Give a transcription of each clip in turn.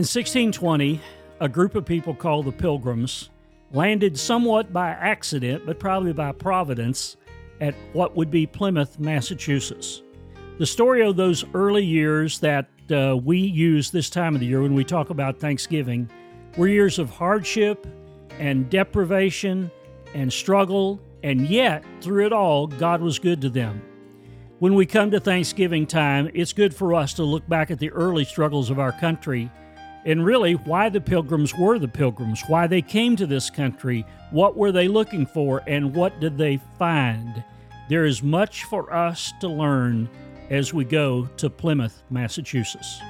In 1620, a group of people called the Pilgrims landed somewhat by accident, but probably by providence, at what would be Plymouth, Massachusetts. The story of those early years that uh, we use this time of the year when we talk about Thanksgiving were years of hardship and deprivation and struggle, and yet, through it all, God was good to them. When we come to Thanksgiving time, it's good for us to look back at the early struggles of our country and really why the pilgrims were the pilgrims, why they came to this country, what were they looking for, and what did they find. There is much for us to learn as we go to Plymouth, Massachusetts.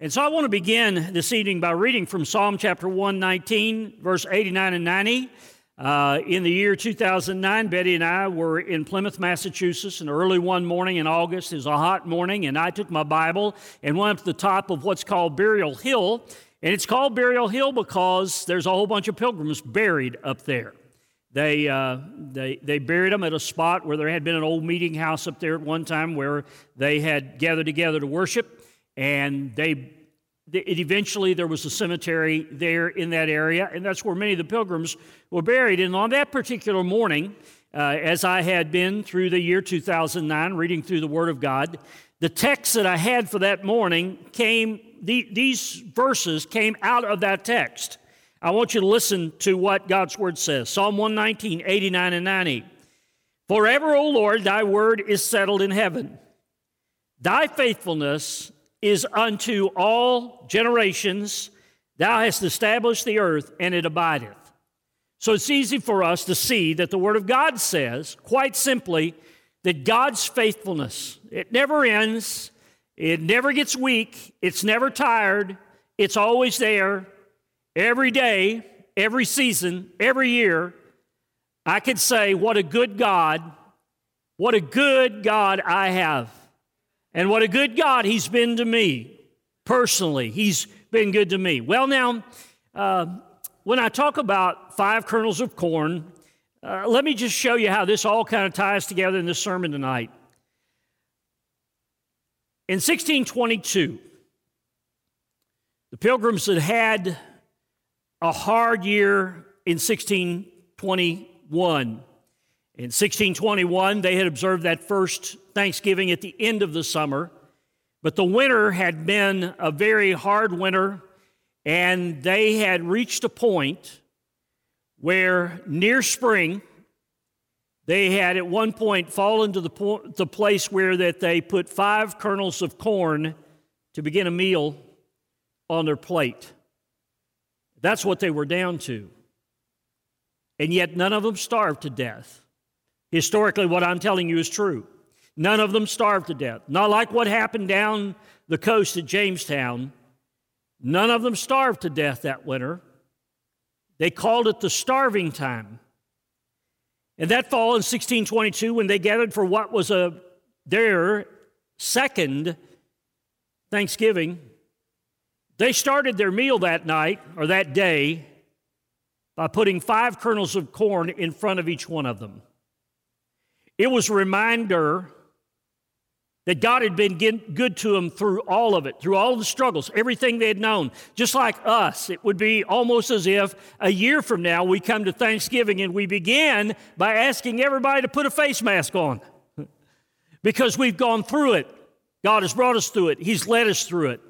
And so I want to begin this evening by reading from Psalm chapter 119, verse 89 and 90. Uh, in the year 2009, Betty and I were in Plymouth, Massachusetts, and early one morning in August. It was a hot morning, and I took my Bible and went up to the top of what's called Burial Hill. And it's called Burial Hill because there's a whole bunch of pilgrims buried up there. They, uh, they, they buried them at a spot where there had been an old meeting house up there at one time where they had gathered together to worship, and they it eventually there was a cemetery there in that area, and that's where many of the pilgrims were buried. And on that particular morning, uh, as I had been through the year 2009, reading through the Word of God, the text that I had for that morning came, the, these verses came out of that text. I want you to listen to what God's Word says Psalm 119, 89 and 90. Forever, O Lord, thy word is settled in heaven. Thy faithfulness is unto all generations. Thou hast established the earth, and it abideth. So it's easy for us to see that the Word of God says, quite simply, that God's faithfulness, it never ends, it never gets weak, it's never tired, it's always there, every day, every season, every year. I could say, What a good God, what a good God I have. And what a good God He's been to me personally. He's been good to me. Well, now, uh, when I talk about five kernels of corn, uh, let me just show you how this all kind of ties together in this sermon tonight. In 1622, the pilgrims had had a hard year in 1621. In 1621, they had observed that first Thanksgiving at the end of the summer, but the winter had been a very hard winter, and they had reached a point where near spring, they had at one point fallen to the, po- the place where that they put five kernels of corn to begin a meal on their plate. That's what they were down to. And yet none of them starved to death. Historically, what I'm telling you is true. None of them starved to death. Not like what happened down the coast at Jamestown. None of them starved to death that winter. They called it the starving time. And that fall in 1622, when they gathered for what was a, their second Thanksgiving, they started their meal that night or that day by putting five kernels of corn in front of each one of them. It was a reminder that God had been good to them through all of it, through all the struggles, everything they had known. Just like us, it would be almost as if a year from now we come to Thanksgiving and we begin by asking everybody to put a face mask on because we've gone through it. God has brought us through it, He's led us through it.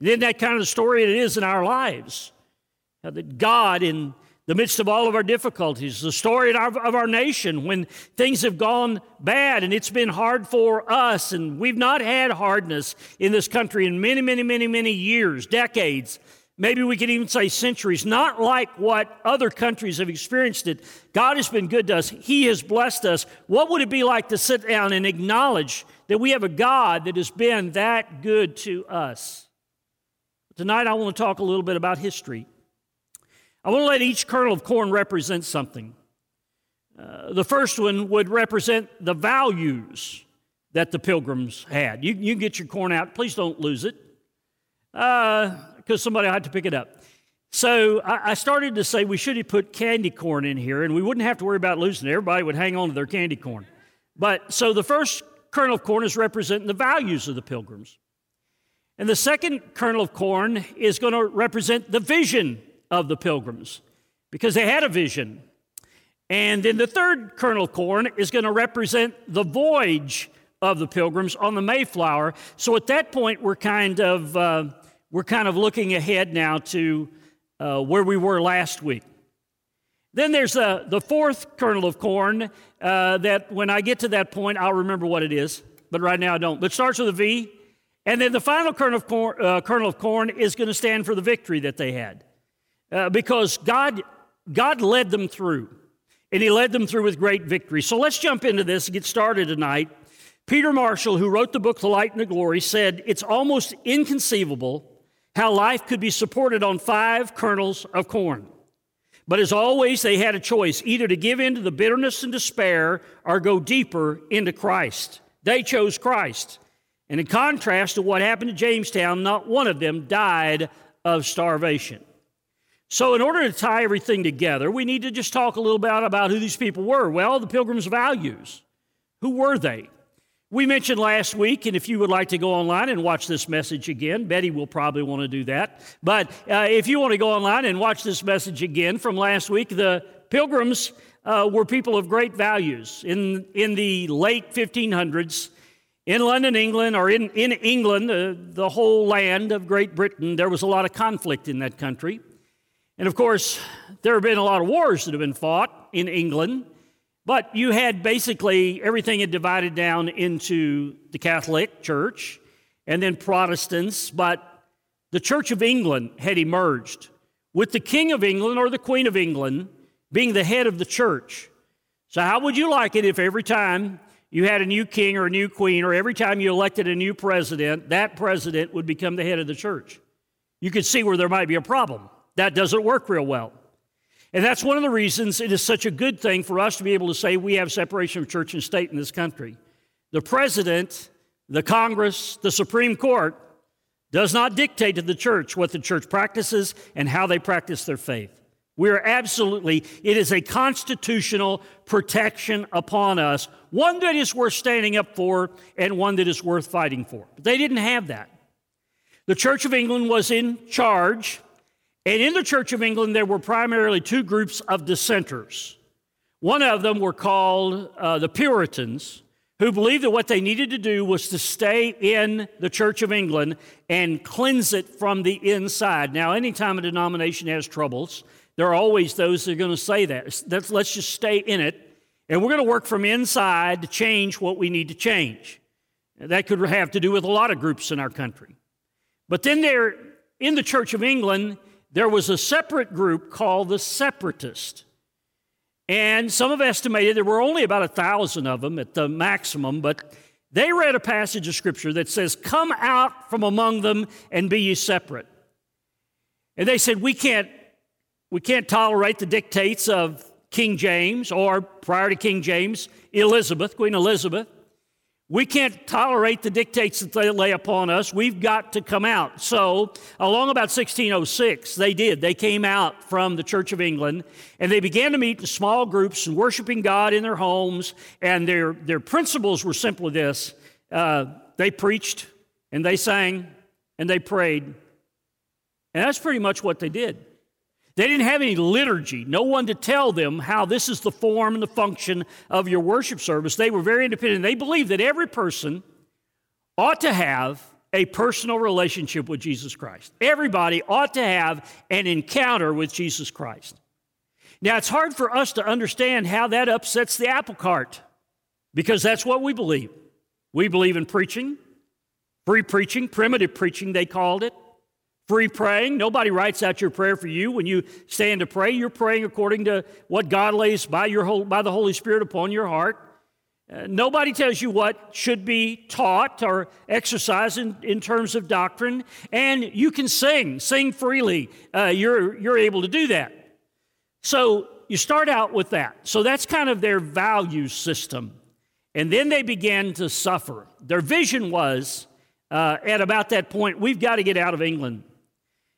Isn't that kind of the story it is in our lives? That God, in the midst of all of our difficulties, the story of our, nation when things have gone bad and it's been hard for us, and we've not had hardness in this country in many, many, many, many years, decades. Maybe we could even say centuries, not like what other countries have experienced it. God has been good to us. He has blessed us. What would it be like to sit down and acknowledge that we have a God that has been that good to us? Tonight, I want to talk a little bit about history. I want to let each kernel of corn represent something. Uh, the first one would represent the values that the pilgrims had. You, you get your corn out, please don't lose it, because uh, somebody had to pick it up. So I, I, started to say we should have put candy corn in here, and we wouldn't have to worry about losing it. Everybody would hang on to their candy corn. But so the first kernel of corn is representing the values of the pilgrims. And the second kernel of corn is going to represent the vision of the pilgrims because they had a vision. And then the third kernel of corn is going to represent the voyage of the pilgrims on the Mayflower. So at that point, we're kind of, uh, we're kind of looking ahead now to uh, where we were last week. Then there's uh, the fourth kernel of corn uh, that when I get to that point, I'll remember what it is, but right now I don't. But starts with a V. And then the final kernel of corn, uh, kernel of corn is going to stand for the victory that they had. Uh, because God, God led them through, and He led them through with great victory. So let's jump into this and get started tonight. Peter Marshall, who wrote the book The Light and the Glory, said it's almost inconceivable how life could be supported on five kernels of corn. But as always, they had a choice either to give in to the bitterness and despair or go deeper into Christ. They chose Christ. And in contrast to what happened to Jamestown, not one of them died of starvation. So, in order to tie everything together, we need to just talk a little bit about who these people were. Well, the Pilgrims' values. Who were they? We mentioned last week, and if you would like to go online and watch this message again, Betty will probably want to do that. But uh, if you want to go online and watch this message again from last week, the pilgrims uh, were people of great values. In, in the late 1500s, in London, England, or in, in England, uh, the whole land of Great Britain, there was a lot of conflict in that country. And of course, there have been a lot of wars that have been fought in England. But you had basically everything had divided down into the Catholic Church and then Protestants, but the Church of England had emerged with the King of England or the Queen of England being the head of the church. So, how would you like it if every time you had a new king or a new queen, or every time you elected a new president, that president would become the head of the church? You could see where there might be a problem. That doesn't work real well. And that's one of the reasons it is such a good thing for us to be able to say we have separation of church and state in this country. The president, the Congress, the Supreme Court does not dictate to the church what the church practices and how they practice their faith. We are absolutely, it is a constitutional protection upon us, one that is worth standing up for and one that is worth fighting for. But they didn't have that. The Church of England was in charge and in the Church of England, there were primarily two groups of dissenters. One of them were called uh, the Puritans, who believed that what they needed to do was to stay in the Church of England and cleanse it from the inside. Now, anytime a denomination has troubles, there are always those that are going to say that. That's, let's just stay in it, and we're going to work from inside to change what we need to change. That could have to do with a lot of groups in our country. But then there, in the Church of England, there was a separate group called the Separatist. And some have estimated there were only about a thousand of them at the maximum, but they read a passage of scripture that says, Come out from among them and be ye separate. And they said, We can't, we can't tolerate the dictates of King James or prior to King James, Elizabeth, Queen Elizabeth. We can't tolerate the dictates that they lay upon us. We've got to come out. So, along about 1606, they did. They came out from the Church of England and they began to meet in small groups and worshiping God in their homes. And their, their principles were simply this uh, they preached and they sang and they prayed. And that's pretty much what they did. They didn't have any liturgy, no one to tell them how this is the form and the function of your worship service. They were very independent. They believed that every person ought to have a personal relationship with Jesus Christ. Everybody ought to have an encounter with Jesus Christ. Now, it's hard for us to understand how that upsets the apple cart because that's what we believe. We believe in preaching, free preaching, primitive preaching, they called it. Free praying. Nobody writes out your prayer for you. When you stand to pray, you're praying according to what God lays by, your whole, by the Holy Spirit upon your heart. Uh, nobody tells you what should be taught or exercised in, in terms of doctrine. And you can sing, sing freely. Uh, you're, you're able to do that. So you start out with that. So that's kind of their value system. And then they began to suffer. Their vision was uh, at about that point, we've got to get out of England.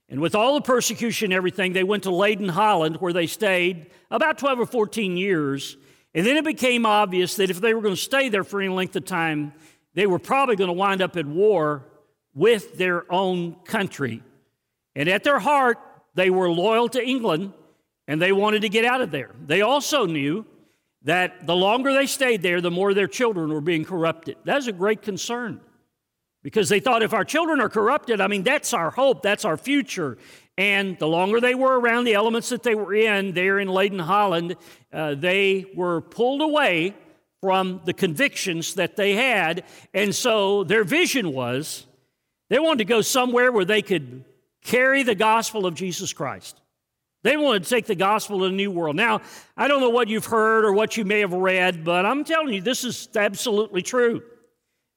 And with all the persecution and everything, they went to Leyden, Holland, where they stayed about 12 or 14 years. And then it became obvious that if they were going to stay there for any length of time, they were probably going to wind up at war with their own country. And at their heart, they were loyal to England and they wanted to get out of there. They also knew that the longer they stayed there, the more their children were being corrupted. That's a great concern because they thought if our children are corrupted, I mean, that's our hope, that's our future. And the longer they were around the elements that they were in there in Leyden, Holland, uh, they were pulled away from the convictions that they had. And so their vision was they wanted to go somewhere where they could carry the gospel of Jesus Christ. They wanted to take the gospel to the new world. Now, I don't know what you've heard or what you may have read, but I'm telling you, this is absolutely true.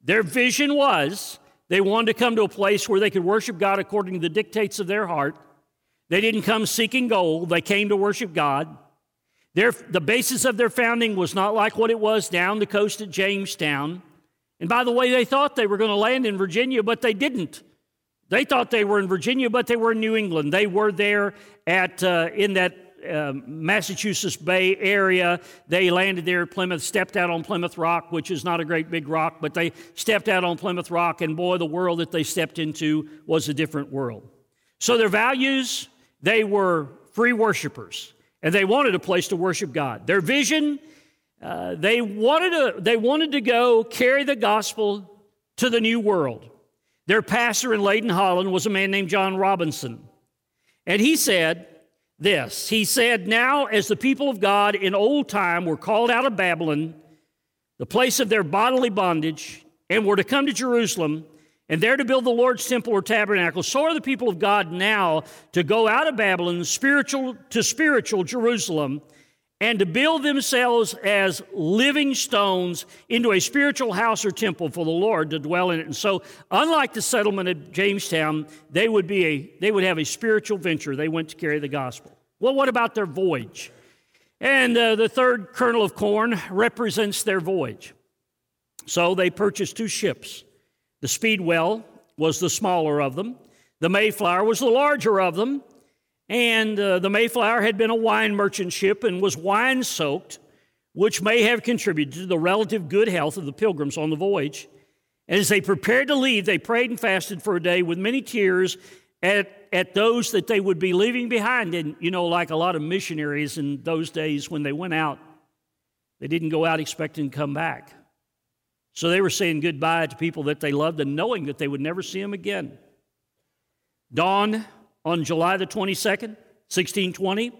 Their vision was they wanted to come to a place where they could worship God according to the dictates of their heart. They didn't come seeking gold, they came to worship God. Their, the basis of their founding was not like what it was down the coast at Jamestown. And by the way, they thought they were going to land in Virginia, but they didn't. They thought they were in Virginia, but they were in New England. They were there at uh, in that uh, Massachusetts Bay area. They landed there at Plymouth, stepped out on Plymouth Rock, which is not a great big rock, but they stepped out on Plymouth Rock, and boy, the world that they stepped into was a different world. So their values, they were free worshipers, and they wanted a place to worship God. Their vision, uh, they wanted to, they wanted to go carry the gospel to the new world. Their pastor in Leyden, Holland, was a man named John Robinson. And he said this. He said, Now, as the people of God in old time were called out of Babylon, the place of their bodily bondage, and were to come to Jerusalem, and there to build the Lord's temple or tabernacle, so are the people of God now to go out of Babylon, spiritual to spiritual Jerusalem, and to build themselves as living stones into a spiritual house or temple for the Lord to dwell in it. And so, unlike the settlement at Jamestown, they would, be a, they would have a spiritual venture. They went to carry the gospel. Well, what about their voyage? And uh, the third kernel of corn represents their voyage. So they purchased two ships. The Speedwell was the smaller of them, the Mayflower was the larger of them. And uh, the Mayflower had been a wine merchant ship and was wine soaked, which may have contributed to the relative good health of the pilgrims on the voyage. As they prepared to leave, they prayed and fasted for a day with many tears at, at those that they would be leaving behind. And, you know, like a lot of missionaries in those days when they went out, they didn't go out expecting to come back. So they were saying goodbye to people that they loved and knowing that they would never see them again. Dawn on July the 22nd, 1620,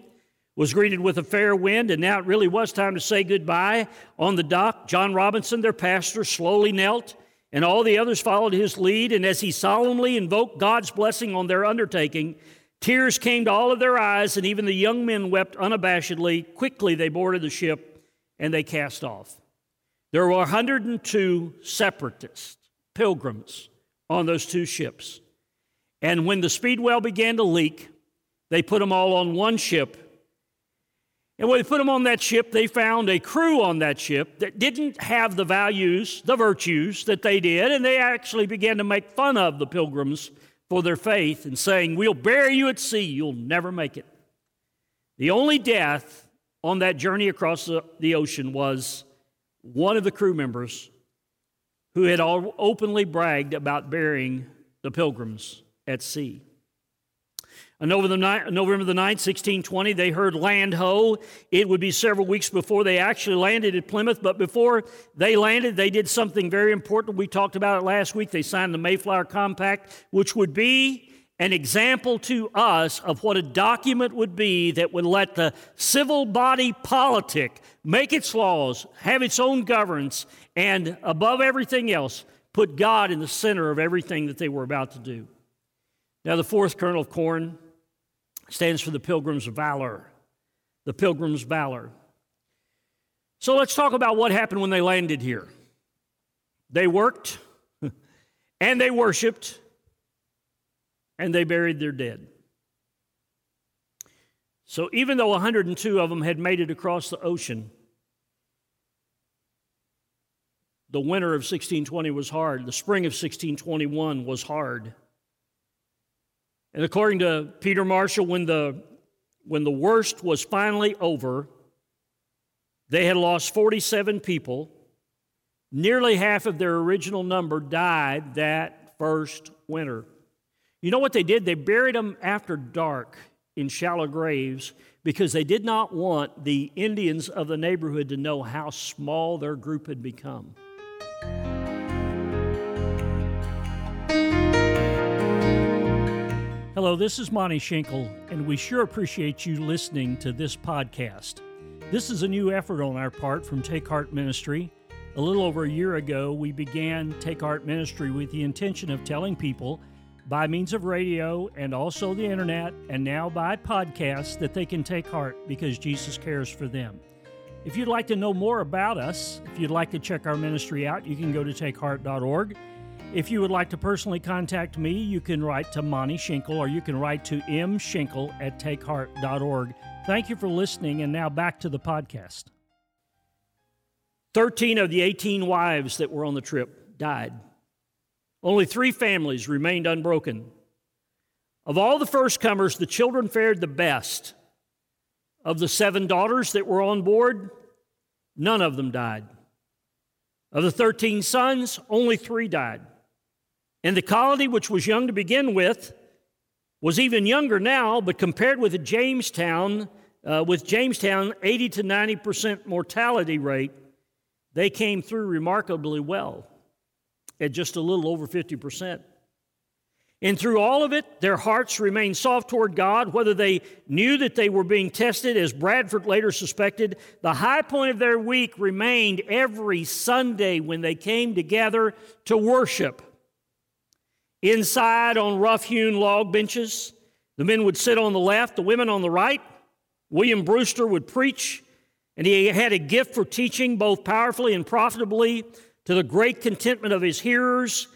was greeted with a fair wind, and now it really was time to say goodbye. On the dock, John Robinson, their pastor, slowly knelt, and all the others followed his lead. And as he solemnly invoked God's blessing on their undertaking, tears came to all of their eyes, and even the young men wept unabashedly. Quickly they boarded the ship and they cast off. There were 102 separatists, pilgrims, on those two ships. And when the speedwell began to leak, they put them all on one ship. And when they put them on that ship, they found a crew on that ship that didn't have the values, the virtues that they did, and they actually began to make fun of the pilgrims for their faith and saying, We'll bury you at sea, you'll never make it. The only death on that journey across the, the ocean was one of the crew members who had openly bragged about burying the pilgrims at sea. On November the 9th, 1620, they heard land ho. It would be several weeks before they actually landed at Plymouth, but before they landed, they did something very important. We talked about it last week. They signed the Mayflower Compact, which would be an example to us of what a document would be that would let the civil body politic make its laws, have its own governance, and above everything else, put God in the center of everything that they were about to do. Now, the fourth kernel of corn stands for the pilgrim's valor. The pilgrim's valor. So let's talk about what happened when they landed here. They worked, and they worshiped, and they buried their dead. So even though 102 of them had made it across the ocean, the winter of 1620 was hard. The spring of 1621 was hard. And according to Peter Marshall, when the, when the worst was finally over, they had lost 47 people. Nearly half of their original number died that first winter. You know what they did? They buried them after dark in shallow graves because they did not want the Indians of the neighborhood to know how small their group had become. Hello, this is Monty Schinkel, and we sure appreciate you listening to this podcast. This is a new effort on our part from Take Heart Ministry. A little over a year ago, we began Take Heart Ministry with the intention of telling people by means of radio and also the internet and now by podcast that they can take heart because Jesus cares for them. If you'd like to know more about us, if you'd like to check our ministry out, you can go to takeheart.org. If you would like to personally contact me, you can write to Monty Schinkel or you can write to mschinkel at takeheart.org. Thank you for listening, and now back to the podcast. 13 of the 18 wives that were on the trip died. Only three families remained unbroken. Of all the first comers, the children fared the best. Of the seven daughters that were on board, none of them died. Of the 13 sons, only three died. And the colony, which was young to begin with, was even younger now, but compared with Jamestown, uh, with Jamestown 80 to 90 percent mortality rate, they came through remarkably well at just a little over 50 percent. And through all of it, their hearts remained soft toward God, whether they knew that they were being tested, as Bradford later suspected. The high point of their week remained every Sunday when they came together to worship. Inside on rough hewn log benches, the men would sit on the left, the women on the right. William Brewster would preach, and he had a gift for teaching both powerfully and profitably to the great contentment of his hearers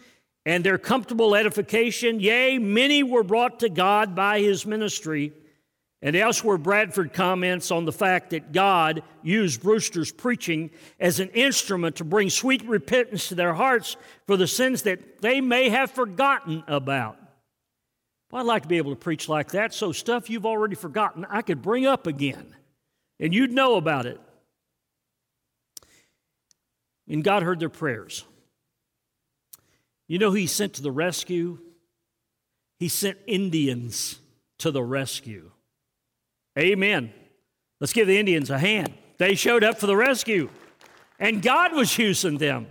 and their comfortable edification. Yea, many were brought to God by his ministry. And elsewhere, Bradford comments on the fact that God used Brewster's preaching as an instrument to bring sweet repentance to their hearts for the sins that they may have forgotten about. Well, I'd like to be able to preach like that, so stuff you've already forgotten, I could bring up again, and you'd know about it. And God heard their prayers. You know who He sent to the rescue? He sent Indians to the rescue. Amen. Let's give the Indians a hand. They showed up for the rescue, and God was using them.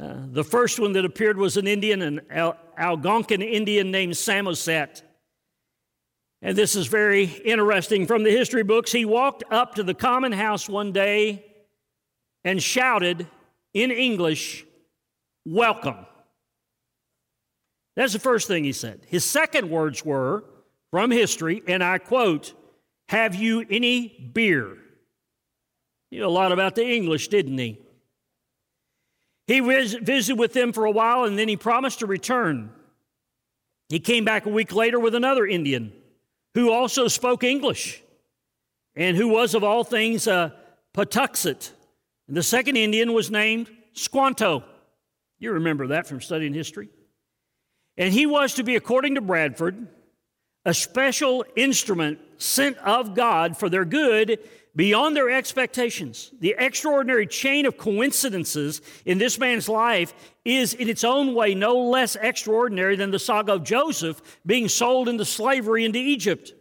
Uh, the first one that appeared was an Indian, an Al- Algonquin Indian named Samoset. And this is very interesting from the history books. He walked up to the common house one day and shouted in English, Welcome. That's the first thing he said. His second words were from history, and I quote, have you any beer? He knew a lot about the English, didn't he? He visited with them for a while and then he promised to return. He came back a week later with another Indian who also spoke English and who was, of all things, a Patuxet. And the second Indian was named Squanto. You remember that from studying history. And he was to be, according to Bradford, a special instrument sent of God for their good beyond their expectations. The extraordinary chain of coincidences in this man's life is, in its own way, no less extraordinary than the saga of Joseph being sold into slavery into Egypt.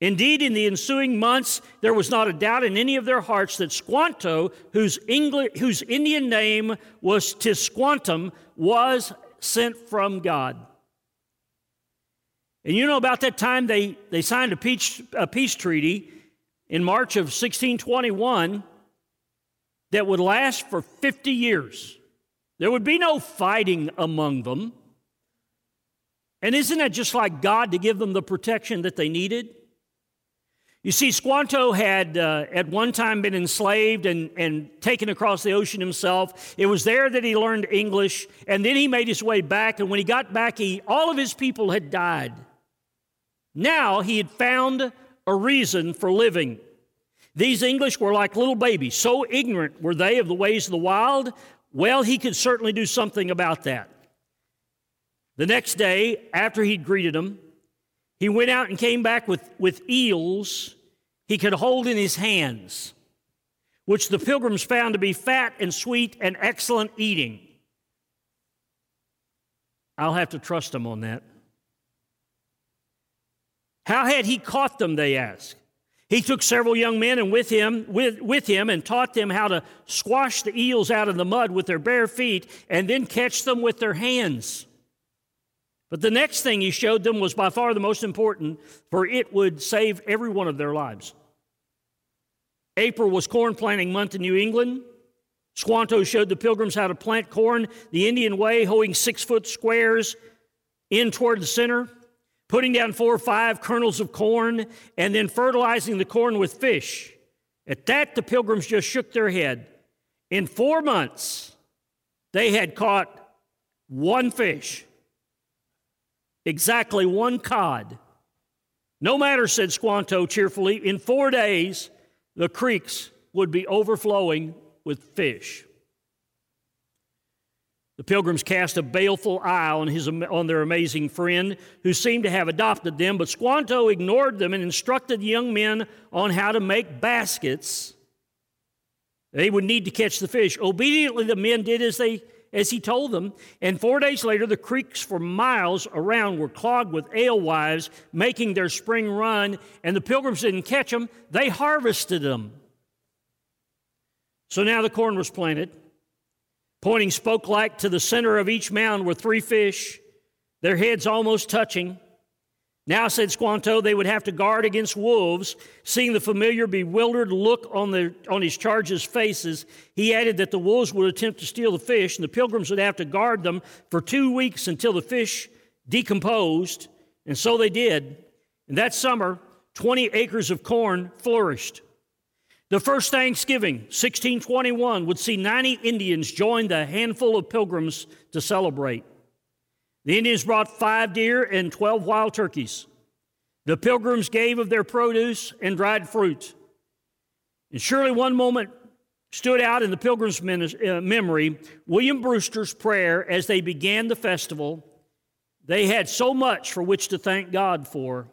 Indeed, in the ensuing months, there was not a doubt in any of their hearts that Squanto, whose, English, whose Indian name was Tisquantum, was sent from God. And you know, about that time, they, they signed a peace, a peace treaty in March of 1621 that would last for 50 years. There would be no fighting among them. And isn't that just like God to give them the protection that they needed? You see, Squanto had uh, at one time been enslaved and, and taken across the ocean himself. It was there that he learned English, and then he made his way back. And when he got back, he, all of his people had died. Now he had found a reason for living. These English were like little babies. So ignorant were they of the ways of the wild. Well, he could certainly do something about that. The next day, after he'd greeted them, he went out and came back with, with eels he could hold in his hands, which the pilgrims found to be fat and sweet and excellent eating. I'll have to trust him on that. How had he caught them, they ask. He took several young men and with him, with, with him and taught them how to squash the eels out of the mud with their bare feet and then catch them with their hands. But the next thing he showed them was by far the most important, for it would save every one of their lives. April was corn planting month in New England. Squanto showed the pilgrims how to plant corn the Indian way, hoeing six foot squares in toward the center, putting down four or five kernels of corn, and then fertilizing the corn with fish. At that, the pilgrims just shook their head. In four months, they had caught one fish, exactly one cod. No matter, said Squanto cheerfully, in four days, the creeks would be overflowing with fish. The pilgrims cast a baleful eye on, his, on their amazing friend, who seemed to have adopted them, but Squanto ignored them and instructed the young men on how to make baskets. They would need to catch the fish. Obediently, the men did as, they, as he told them, and four days later, the creeks for miles around were clogged with alewives making their spring run, and the pilgrims didn't catch them, they harvested them. So now the corn was planted. Pointing spoke like to the center of each mound were three fish, their heads almost touching. Now, said Squanto, they would have to guard against wolves. Seeing the familiar, bewildered look on, the, on his charges' faces, he added that the wolves would attempt to steal the fish, and the pilgrims would have to guard them for two weeks until the fish decomposed. And so they did. And that summer, 20 acres of corn flourished. The first Thanksgiving, 1621, would see 90 Indians join the handful of pilgrims to celebrate. The Indians brought five deer and 12 wild turkeys. The pilgrims gave of their produce and dried fruit. And surely one moment stood out in the pilgrims' uh, memory William Brewster's prayer as they began the festival. They had so much for which to thank God for.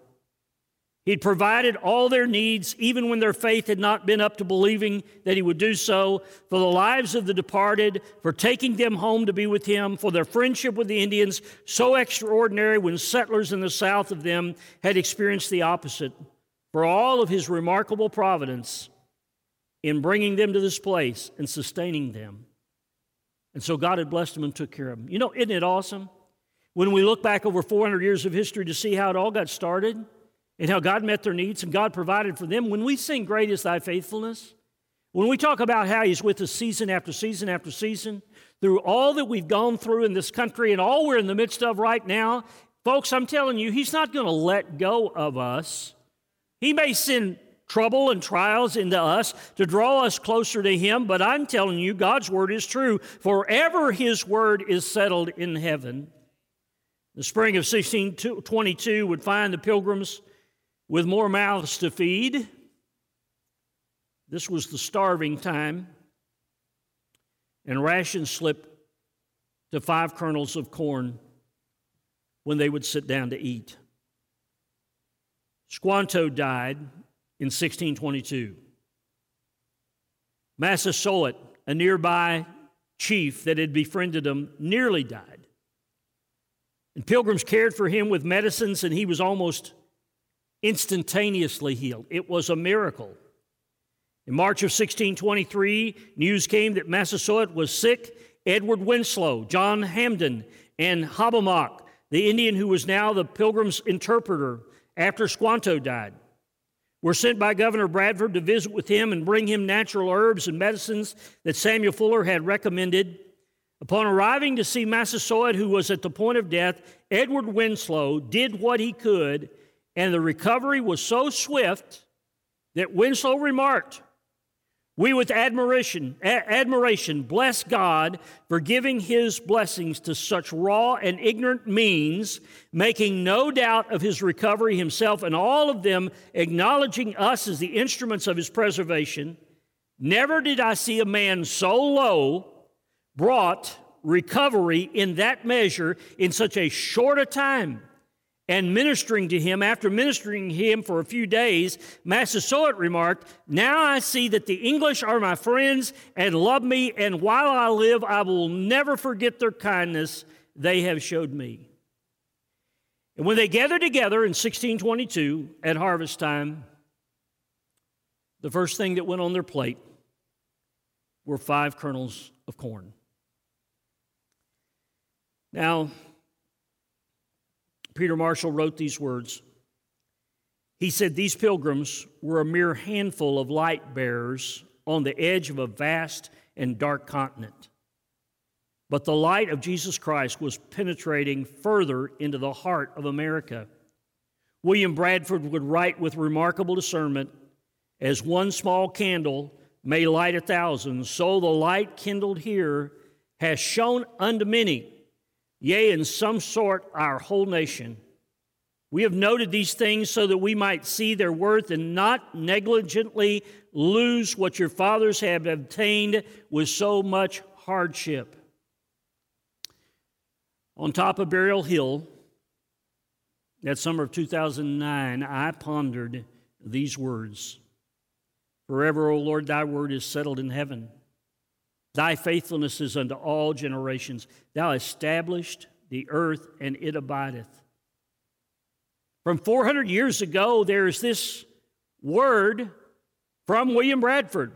He'd provided all their needs, even when their faith had not been up to believing that He would do so, for the lives of the departed, for taking them home to be with Him, for their friendship with the Indians, so extraordinary when settlers in the south of them had experienced the opposite, for all of His remarkable providence in bringing them to this place and sustaining them. And so God had blessed them and took care of them. You know, isn't it awesome? When we look back over 400 years of history to see how it all got started, and how God met their needs and God provided for them. When we sing, Great is Thy Faithfulness, when we talk about how He's with us season after season after season, through all that we've gone through in this country and all we're in the midst of right now, folks, I'm telling you, He's not going to let go of us. He may send trouble and trials into us to draw us closer to Him, but I'm telling you, God's Word is true. Forever His Word is settled in heaven. The spring of 1622 would find the pilgrims with more mouths to feed. This was the starving time. And rations slipped to five kernels of corn when they would sit down to eat. Squanto died in 1622. Massasoit, a nearby chief that had befriended him, nearly died. And pilgrims cared for him with medicines, and he was almost instantaneously healed. It was a miracle. In March of 1623, news came that Massasoit was sick. Edward Winslow, John Hamden, and Hobbamock, the Indian who was now the pilgrim's interpreter after Squanto died, were sent by Governor Bradford to visit with him and bring him natural herbs and medicines that Samuel Fuller had recommended. Upon arriving to see Massasoit, who was at the point of death, Edward Winslow did what he could and the recovery was so swift that Winslow remarked, We with admiration, admiration bless God for giving his blessings to such raw and ignorant means, making no doubt of his recovery himself, and all of them acknowledging us as the instruments of his preservation. Never did I see a man so low brought recovery in that measure in such a short a time and ministering to him, after ministering to him for a few days, Massasoit remarked, Now I see that the English are my friends and love me, and while I live, I will never forget their kindness. they have showed me. And when they gathered together in 1622 at harvest time, the first thing that went on their plate were five kernels of corn. Now, Peter Marshall wrote these words. He said, These pilgrims were a mere handful of light bearers on the edge of a vast and dark continent. But the light of Jesus Christ was penetrating further into the heart of America. William Bradford would write with remarkable discernment as one small candle may light a thousand, so the light kindled here has shone unto many, yea, in some sort our whole nation. We have noted these things so that we might see their worth and not negligently lose what your fathers have obtained with so much hardship. On top of Burial Hill, that summer of 2009, I pondered these words Forever, O Lord, thy word is settled in heaven. Thy faithfulness is unto all generations. Thou established the earth, and it abideth. From 400 years ago, there is this word from William Bradford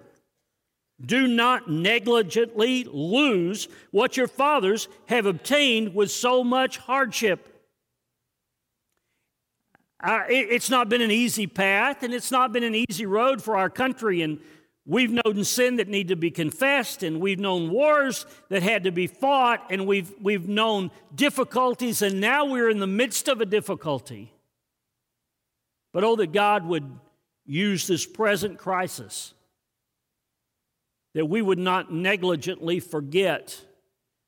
Do not negligently lose what your fathers have obtained with so much hardship. Uh, it, it's not been an easy path, and it's not been an easy road for our country. And we've known sin that need to be confessed, and we've known wars that had to be fought, and we've, we've known difficulties, and now we're in the midst of a difficulty. But oh, that God would use this present crisis, that we would not negligently forget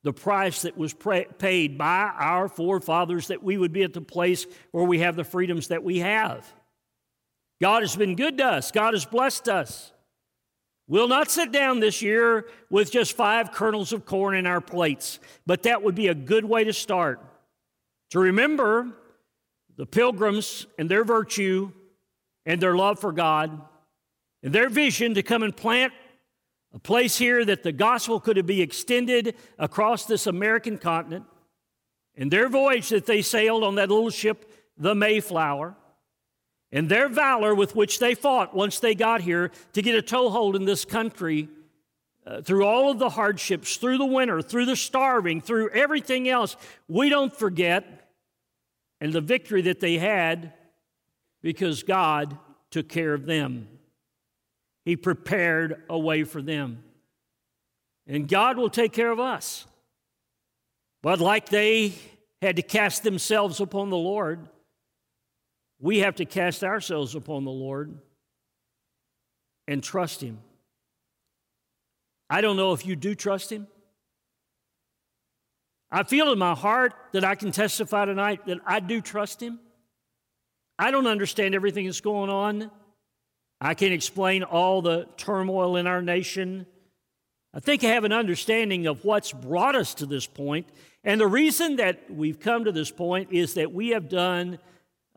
the price that was paid by our forefathers that we would be at the place where we have the freedoms that we have. God has been good to us, God has blessed us. We'll not sit down this year with just five kernels of corn in our plates, but that would be a good way to start. To remember the pilgrims and their virtue and their love for God and their vision to come and plant a place here that the gospel could be extended across this American continent. And their voyage that they sailed on that little ship, the Mayflower, and their valor with which they fought once they got here to get a toehold in this country uh, through all of the hardships, through the winter, through the starving, through everything else, we don't forget, and the victory that they had because God took care of them. He prepared a way for them. And God will take care of us. But like they had to cast themselves upon the Lord, we have to cast ourselves upon the Lord and trust Him. I don't know if you do trust Him. I feel in my heart that I can testify tonight that I do trust Him. I don't understand everything that's going on I can't explain all the turmoil in our nation. I think I have an understanding of what's brought us to this point. And the reason that we've come to this point is that we have done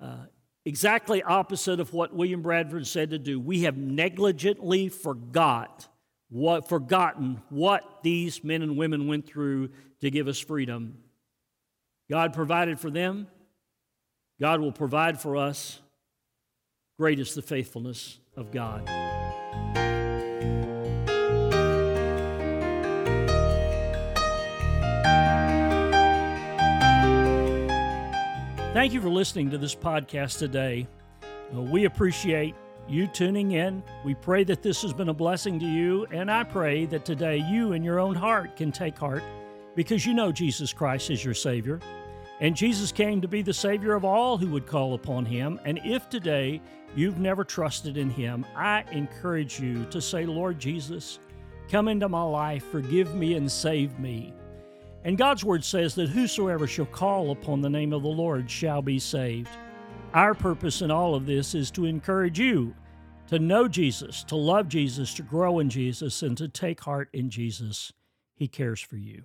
uh, exactly opposite of what William Bradford said to do. We have negligently forgot what forgotten what these men and women went through to give us freedom. God provided for them. God will provide for us. Great is the faithfulness of God. Thank you for listening to this podcast today. Uh, we appreciate you tuning in. We pray that this has been a blessing to you, and I pray that today you in your own heart can take heart because you know Jesus Christ is your Savior. And Jesus came to be the Savior of all who would call upon Him. And if today you've never trusted in Him, I encourage you to say, Lord Jesus, come into my life, forgive me, and save me. And God's Word says that whosoever shall call upon the name of the Lord shall be saved. Our purpose in all of this is to encourage you to know Jesus, to love Jesus, to grow in Jesus, and to take heart in Jesus. He cares for you.